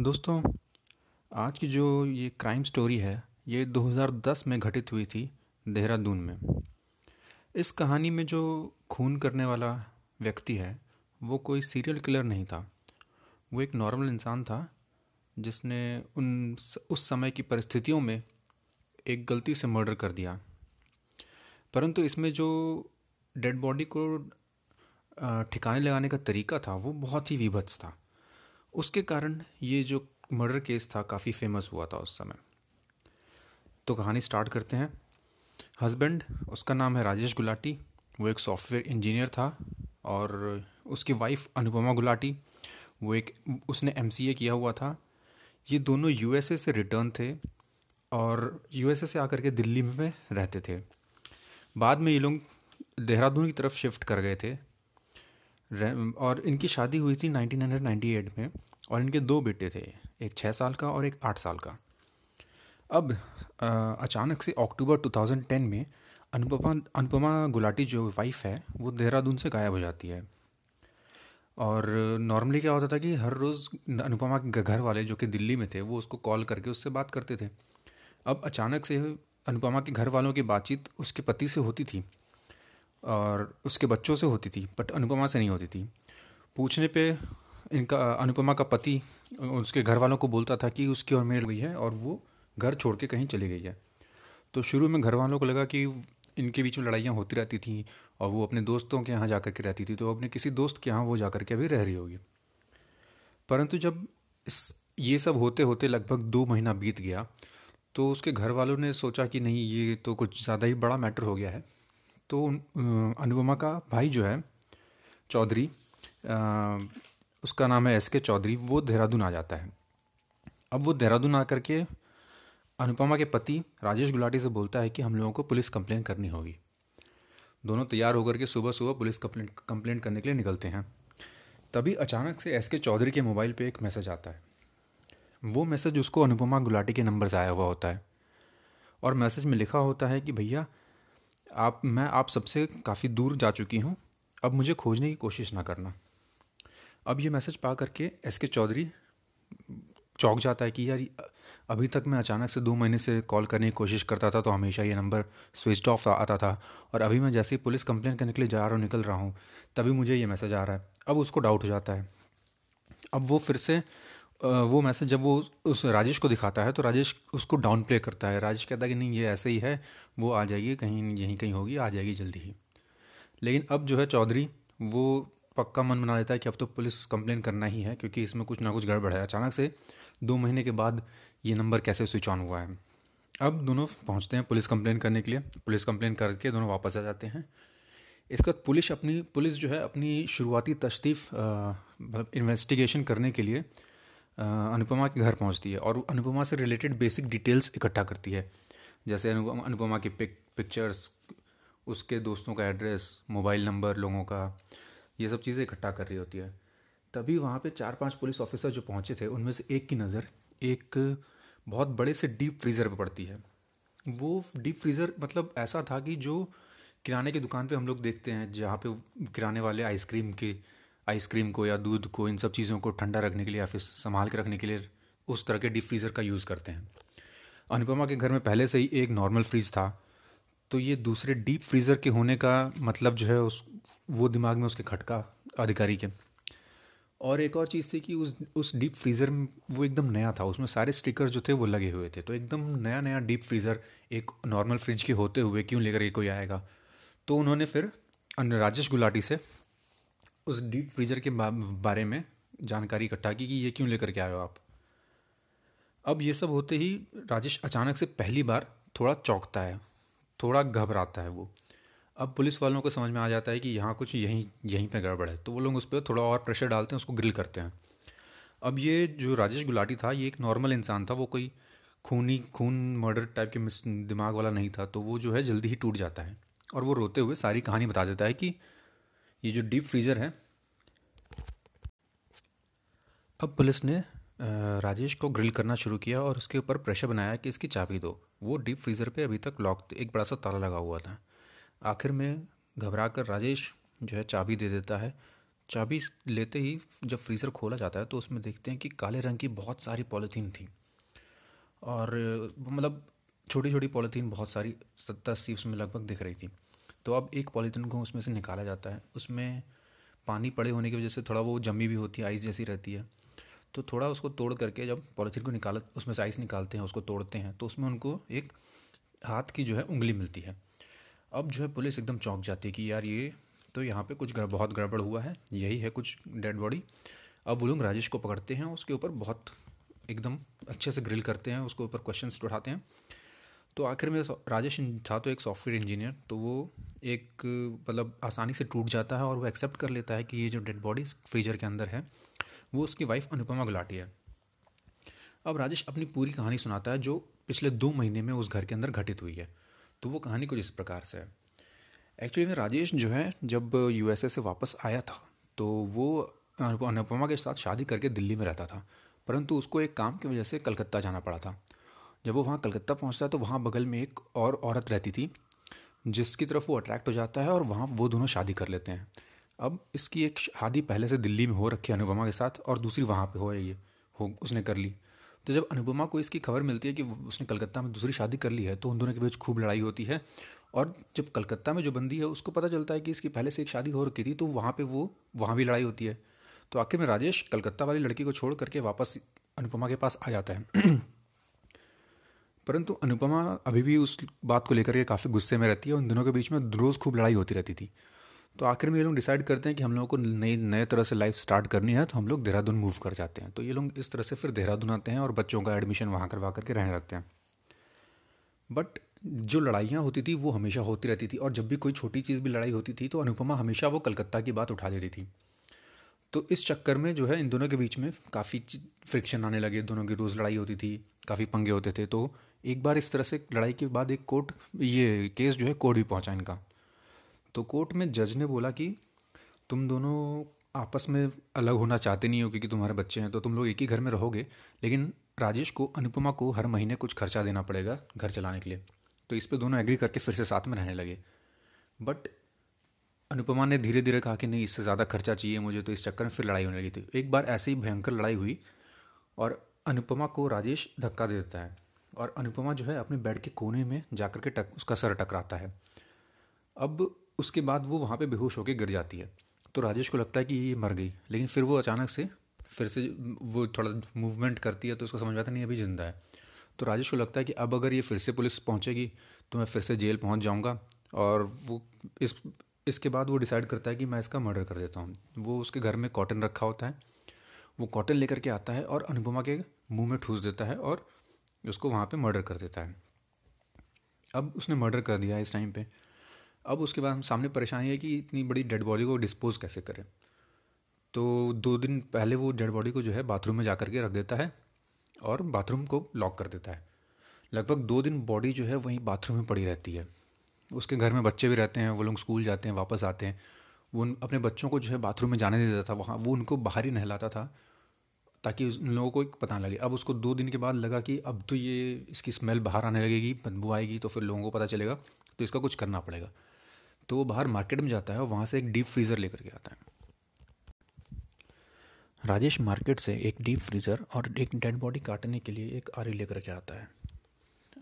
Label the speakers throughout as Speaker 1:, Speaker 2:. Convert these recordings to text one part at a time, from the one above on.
Speaker 1: दोस्तों, आज की जो ये क्राइम स्टोरी है, ये 2010 में घटित हुई थी देहरादून में। इस कहानी में जो खून करने वाला व्यक्ति है, वो कोई सीरियल किलर नहीं था। वो एक नॉर्मल इंसान था, जिसने उन उस समय की परिस्थितियों में एक गलती से मर्डर कर दिया। परंतु इसमें जो डेड बॉडी को ठिकाने लगाने का तरीका था, वो बहुत ही विभत्स था। उसके कारण ये जो मर्डर केस था, काफ़ी फ़ेमस हुआ था उस समय। तो कहानी स्टार्ट करते हैं। हस्बैंड उसका नाम है राजेश गुलाटी। वो एक सॉफ्टवेयर इंजीनियर था और उसकी वाइफ अनुपमा गुलाटी। वो एक, उसने एमसीए किया हुआ था। ये दोनों यूएसए से रिटर्न थे और यूएसए से आकर के दिल्ली में रहते थे। बाद में ये लोग देहरादून की तरफ़ शिफ्ट कर गए थे। और इनकी शादी हुई थी 1998 में, और इनके दो बेटे थे, एक छः साल का और एक आठ साल का। अब अचानक से अक्टूबर 2010 में अनुपमा अनुपमा गुलाटी जो वाइफ है, वो देहरादून से गायब हो जाती है। और नॉर्मली क्या होता था कि हर रोज़ अनुपमा के घर वाले जो कि दिल्ली में थे, वो उसको कॉल करके उससे बात करते थे। अब अचानक से अनुपमा के घर वालों की बातचीत उसके पति से होती थी। और उसके बच्चों से होती थी, बट अनुपमा से नहीं होती थी। पूछने पे इनका, अनुपमा का पति उसके घर वालों को बोलता था कि उसकी और मेल गई है और वो घर छोड़ के कहीं चली गई है। तो शुरू में घर वालों को लगा कि इनके बीच में लड़ाइयाँ होती रहती थी और वो अपने दोस्तों के यहाँ जा कर के रहती थी तो अपने किसी दोस्त के यहाँ वो जा कर के अभी रह रही होगी। परंतु जब इस, ये सब होते होते लगभग दो महीना बीत गया तो उसके घर वालों ने सोचा कि नहीं, ये तो कुछ ज़्यादा ही बड़ा मैटर हो गया है। तो अनुपमा का भाई जो है, चौधरी उसका नाम है एस के चौधरी, वो देहरादून आ जाता है। अब वो देहरादून आ करके अनुपमा के पति राजेश गुलाटी से बोलता है कि हम लोगों को पुलिस कंप्लेंट करनी होगी। दोनों तैयार होकर के सुबह सुबह पुलिस कंप्लेंट कंप्लेंट करने के लिए निकलते हैं। तभी अचानक से एस के चौधरी के मोबाइल पे एक मैसेज आता है। वो मैसेज उसको अनुपमा गुलाटी के नंबर से आया हुआ होता है। और मैसेज में लिखा होता है कि, भैया आप, मैं आप सबसे काफ़ी दूर जा चुकी हूँ। अब मुझे खोजने की कोशिश ना करना। अब ये मैसेज पा करके एस के चौधरी चौक जाता है कि यार, अभी तक मैं अचानक से दो महीने से कॉल करने की कोशिश करता था तो हमेशा ये नंबर स्विच ऑफ़ आता था। और अभी मैं जैसे ही पुलिस कंप्लेन करने के लिए जा रहा हूँ, निकल रहा हूँ, तभी मुझे ये मैसेज आ रहा है। अब उसको डाउट हो जाता है। अब वो फिर से वो मैसेज जब वो उस राजेश को दिखाता है तो राजेश उसको डाउन प्ले करता है। राजेश कहता है कि नहीं, ये ऐसे ही है, वो आ जाएगी, कहीं, यहीं कहीं होगी, आ जाएगी जल्दी ही। लेकिन अब जो है चौधरी, वो पक्का मन बना लेता है कि अब तो पुलिस कंप्लेन करना ही है, क्योंकि इसमें कुछ ना कुछ गड़बड़ है। अचानक से दो महीने के बाद ये नंबर कैसे स्विच ऑन हुआ है? अब दोनों पहुँचते हैं पुलिस कंप्लेन करने के लिए। पुलिस कंप्लेन करके दोनों वापस आ जाते हैं। इसके बाद पुलिस अपनी, पुलिस जो है अपनी शुरुआती तशतीफ़ इन्वेस्टिगेशन करने के लिए अनुपमा के घर पहुँचती है और अनुपमा से रिलेटेड बेसिक डिटेल्स इकट्ठा करती है। जैसे अनुपमा अनुपमा की पिक पिक्चर्स उसके दोस्तों का एड्रेस मोबाइल नंबर लोगों का, ये सब चीज़ें इकट्ठा कर रही होती है। तभी वहाँ पे चार पाँच पुलिस ऑफिसर जो पहुँचे थे, उनमें से एक की नज़र एक बहुत बड़े से डीप फ्रीज़र पर पड़ती है। वो डीप फ्रीज़र मतलब ऐसा था कि जो किराने की दुकान पे हम लोग देखते हैं, जहाँ पे किराने वाले आइसक्रीम के आइसक्रीम को या दूध को, इन सब चीज़ों को ठंडा रखने के लिए या फिर संभाल के रखने के लिए उस तरह के डीप फ्रीज़र का यूज़ करते हैं। अनुपमा के घर में पहले से ही एक नॉर्मल फ्रीज था तो ये दूसरे डीप फ्रीज़र के होने का मतलब जो है उस, वो दिमाग में उसके खटका अधिकारी के। और एक और चीज़ थी कि उस उस डीप फ्रीज़र में वो एकदम नया था, उसमें सारे स्टिकर जो थे वो लगे हुए थे। तो एकदम नया नया डीप फ्रीज़र एक नॉर्मल फ्रिज के होते हुए क्यों लेकर के कोई आएगा? तो उन्होंने फिर राजेश गुलाटी से उस डीप फ्रीजर के बारे में जानकारी इकट्ठा की कि ये क्यों लेकर के आए हो आप? अब ये सब होते ही राजेश अचानक से पहली बार थोड़ा चौंकता है, थोड़ा घबराता है वो। अब पुलिस वालों को समझ में आ जाता है कि यहाँ कुछ यहीं यहीं पे गड़बड़ है तो वो लोग उस पर थोड़ा और प्रेशर डालते हैं, उसको ग्रिल करते हैं। अब ये जो राजेश गुलाटी था, ये एक नॉर्मल इंसान था, वो कोई खूनी, खून मर्डर टाइप के दिमाग वाला नहीं था तो वो जो है जल्दी ही टूट जाता है। और वो रोते हुए सारी कहानी बता देता है कि ये जो डीप फ्रीज़र है, अब पुलिस ने राजेश को ग्रिल करना शुरू किया और उसके ऊपर प्रेशर बनाया कि इसकी चाबी दो। वो डीप फ्रीज़र पे अभी तक लॉक एक बड़ा सा ताला लगा हुआ था। आखिर में घबरा कर राजेश जो है चाबी दे देता है। चाबी लेते ही जब फ्रीज़र खोला जाता है तो उसमें देखते हैं कि काले रंग की बहुत सारी पॉलीथीन थी। और मतलब छोटी छोटी पॉलीथीन बहुत सारी सत्तर अस्सी उसमें लगभग दिख रही थी। तो अब एक पॉलीथीन को उसमें से निकाला जाता है। उसमें पानी पड़े होने की वजह से थोड़ा वो जमी भी होती है आइस जैसी रहती है। तो थोड़ा उसको तोड़ करके जब पॉलीथीन को निकाल, उसमें से आइस निकालते हैं, उसको तोड़ते हैं तो उसमें उनको एक हाथ की जो है उंगली मिलती है। अब जो है पुलिस एकदम चौंक जाती है कि यार ये तो यहाँ पे कुछ बहुत गड़बड़ हुआ है, यही है कुछ डेड बॉडी अब वो लोग राजेश को पकड़ते हैं, उसके ऊपर बहुत एकदम अच्छे से ग्रिल करते हैं, उसके ऊपर क्वेश्चन उठाते हैं। तो आखिर में राजेश था तो एक सॉफ्टवेयर इंजीनियर तो वो एक मतलब आसानी से टूट जाता है और वो एक्सेप्ट कर लेता है कि ये जो डेड बॉडी फ्रीजर के अंदर है, वो उसकी वाइफ अनुपमा गुलाटी है। अब राजेश अपनी पूरी कहानी सुनाता है जो पिछले दो महीने में उस घर के अंदर घटित हुई है। तो वो कहानी कुछ इस प्रकार से है। एक्चुअली में राजेश जो है, जब यूएसए से वापस आया था तो वो अनुपमा के साथ शादी करके दिल्ली में रहता था, परंतु उसको एक काम की वजह से कलकत्ता जाना पड़ा था। जब वो वहाँ कलकत्ता पहुँचता है तो वहाँ बगल में एक और औरत रहती थी, जिसकी तरफ़ वो अट्रैक्ट हो जाता है और वहाँ वो दोनों शादी कर लेते हैं। अब इसकी एक शादी पहले से दिल्ली में हो रखी है अनुपमा के साथ और दूसरी वहाँ पे हो रही है, उसने कर ली। तो जब अनुपमा को इसकी खबर मिलती है कि उसने कलकत्ता में दूसरी शादी कर ली है तो उन दोनों के बीच खूब लड़ाई होती है और जब कलकत्ता में जो बंदी है, उसको पता चलता है कि इसकी पहले से एक शादी हो रखी थी तो वहाँ पे वो, वहाँ भी लड़ाई होती है। तो आखिर में राजेश कलकत्ता वाली लड़की को छोड़ करके वापस अनुपमा के पास आ जाता है। परंतु अनुपमा अभी भी उस बात को लेकर के काफ़ी गुस्से में रहती है उन दोनों के बीच में रोज़ खूब लड़ाई होती रहती थी। तो आखिर में ये लोग डिसाइड करते हैं कि हम लोगों को नई, नए तरह से लाइफ स्टार्ट करनी है तो हम लोग देहरादून मूव कर जाते हैं। तो ये लोग इस तरह से फिर देहरादून आते हैं और बच्चों का एडमिशन वहाँ करवा करके रहने लगते हैं। बट जो लड़ाइयाँ होती थी, वो हमेशा होती रहती थी और जब भी कोई छोटी चीज़ भी लड़ाई होती थी तो अनुपमा हमेशा वो कलकत्ता की बात उठा देती थी। तो इस चक्कर में जो है, इन दोनों के बीच में काफ़ी फ्रिक्शन आने लगे। दोनों की रोज़ लड़ाई होती थी, काफ़ी पंगे होते थे। तो एक बार इस तरह से लड़ाई के बाद एक कोर्ट, ये केस जो है कोर्ट भी पहुँचा इनका। तो कोर्ट में जज ने बोला कि तुम दोनों आपस में अलग होना चाहते नहीं हो क्योंकि तुम्हारे बच्चे हैं तो तुम लोग एक ही घर में रहोगे, लेकिन राजेश को, अनुपमा को हर महीने कुछ खर्चा देना पड़ेगा घर चलाने के लिए। तो इस पर दोनों एग्री करके फिर से साथ में रहने लगे। बट अनुपमा ने धीरे धीरे कहा कि नहीं, इससे ज़्यादा खर्चा चाहिए मुझे तो इस चक्कर में फिर लड़ाई होने लगी थी। एक बार ऐसे ही भयंकर लड़ाई हुई और अनुपमा को राजेश धक्का दे देता है। और अनुपमा जो है अपने बेड के कोने में जाकर के टक, उसका सर टकराता है। अब उसके बाद वो वहाँ पे बेहोश होकर गिर जाती है। तो राजेश को लगता है कि ये मर गई, लेकिन फिर वो अचानक से, फिर से वो थोड़ा मूवमेंट करती है तो उसको समझ आता नहीं, अभी ज़िंदा है। तो राजेश को लगता है कि अब अगर ये फिर से पुलिस पहुँचेगी तो मैं फिर से जेल पहुँच जाऊँगा। और वो इस, इसके बाद वो डिसाइड करता है कि मैं इसका मर्डर कर देता हूँ। वो उसके घर में कॉटन रखा होता है। वो कॉटन लेकर के आता है और अनुपमा के मुँह में ठूस देता है और उसको वहाँ पे मर्डर कर देता है। अब उसने मर्डर कर दिया इस टाइम पे। अब उसके बाद हम सामने परेशानी है कि इतनी बड़ी डेड बॉडी को डिस्पोज कैसे करें? तो दो दिन पहले वो डेड बॉडी को जो है बाथरूम में जा कर के रख देता है और बाथरूम को लॉक कर देता है। लगभग दो दिन बॉडी जो है वहीं बाथरूम में पड़ी रहती है। उसके घर में बच्चे भी रहते हैं, वो लोग स्कूल जाते हैं, वापस आते हैं। वो अपने बच्चों को जो है बाथरूम में जाने देता था, वहाँ वो उनको बाहर ही नहलाता था। ताकि उन लोगों को एक पता लगे। अब उसको दो दिन के बाद लगा कि अब तो ये, इसकी स्मेल बाहर आने लगेगी बदबू आएगी तो फिर लोगों को पता चलेगा तो इसका कुछ करना पड़ेगा। तो वो बाहर मार्केट में जाता है और वहाँ से एक डीप फ्रीज़र लेकर के आता है। राजेश मार्केट से एक डीप फ्रीज़र और एक डेड बॉडी काटने के लिए एक आरी लेकर के आता है।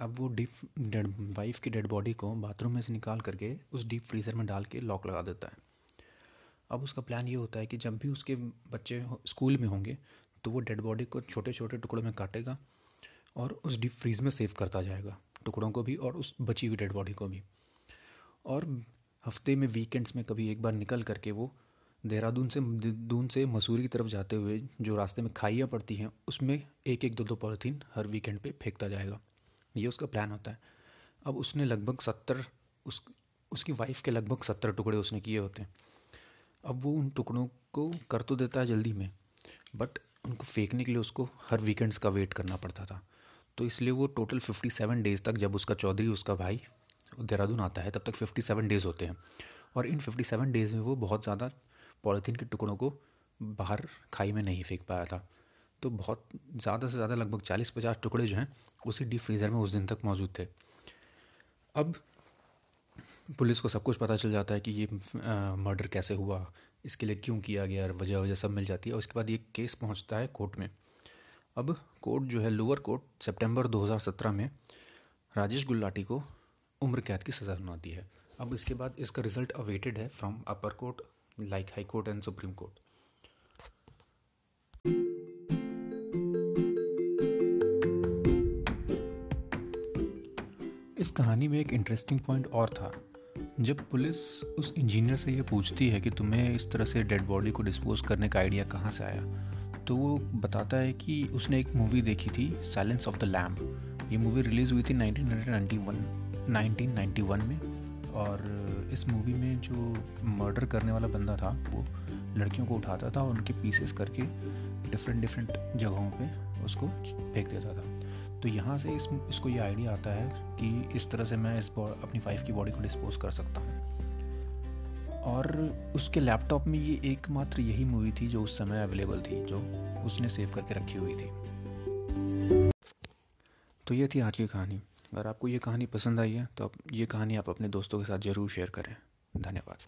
Speaker 1: अब वो डीप डेड वाइफ की डेड बॉडी को बाथरूम में से निकाल करके उस डीप फ्रीज़र में डाल के लॉक लगा देता है। अब उसका प्लान ये होता है कि जब भी उसके बच्चे स्कूल में होंगे तो वो डेड बॉडी को छोटे छोटे टुकड़ों में काटेगा और उस डीप फ्रीज में सेव करता जाएगा, टुकड़ों को भी और उस बची हुई डेड बॉडी को भी। और हफ़्ते में वीकेंड्स में कभी एक बार निकल करके वो देहरादून से, दून से मसूरी की तरफ़ जाते हुए जो रास्ते में खाइयाँ पड़ती हैं, उसमें एक एक दो दो पॉलीथीन हर वीकेंड पे फेंकता जाएगा। ये उसका प्लान होता है। अब उसने लगभग सत्तर, उस, उसकी वाइफ के लगभग सत्तर टुकड़े उसने किए होते हैं। अब वो उन टुकड़ों को कर तो देता है जल्दी में बट उनको फेंकने के लिए उसको हर वीकेंड्स का वेट करना पड़ता था। तो इसलिए वो टोटल फिफ्टी सेवन डेज़ तक जब उसका चौधरी, उसका भाई देहरादून आता है, तब तक फिफ्टी सेवन डेज़ होते हैं। और इन फिफ्टी सेवन डेज़ में वो बहुत ज़्यादा पॉलीथीन के टुकड़ों को बाहर खाई में नहीं फेंक पाया था। तो बहुत ज़्यादा से ज़्यादा लगभग चालीस पचास टुकड़े जो हैं, उसी डीप फ्रीज़र में उस दिन तक मौजूद थे। अब पुलिस को सब कुछ पता चल जाता है कि ये मर्डर कैसे हुआ इसके लिए क्यों किया गया वजह वजह सब मिल जाती है। और उसके बाद ये केस पहुँचता है कोर्ट में। अब कोर्ट जो है, लोअर कोर्ट, सितंबर 2017 में राजेश गुल्लाटी को उम्र कैद की सज़ा सुनाती है। अब इसके बाद इसका रिज़ल्ट अवेटेड है from upper court, like high court and supreme court. इस कहानी में एक इंटरेस्टिंग पॉइंट और था। जब पुलिस उस इंजीनियर से ये पूछती है कि तुम्हें इस तरह से डेड बॉडी को डिस्पोज करने का आइडिया कहाँ से आया तो वो बताता है कि उसने एक मूवी देखी थी साइलेंस ऑफ़ द लैम्प ये मूवी रिलीज़ हुई थी 1991 1991 में, और इस मूवी में जो मर्डर करने वाला बंदा था, वो लड़कियों को उठाता था और उनके पीसेस करके डिफरेंट डिफरेंट जगहों पे उसको फेंक देता था। तो यहाँ से इस, इसको ये आइडिया आता है कि इस तरह से मैं इस अपनी वाइफ की बॉडी को डिस्पोज कर सकता हूँ। और उसके लैपटॉप में ये एकमात्र यही मूवी थी जो उस समय अवेलेबल थी, जो उसने सेव करके रखी हुई थी। तो ये थी आज की कहानी। अगर आपको ये कहानी पसंद आई है तो आप, ये कहानी आप अपने दोस्तों के साथ ज़रूर शेयर करें। धन्यवाद।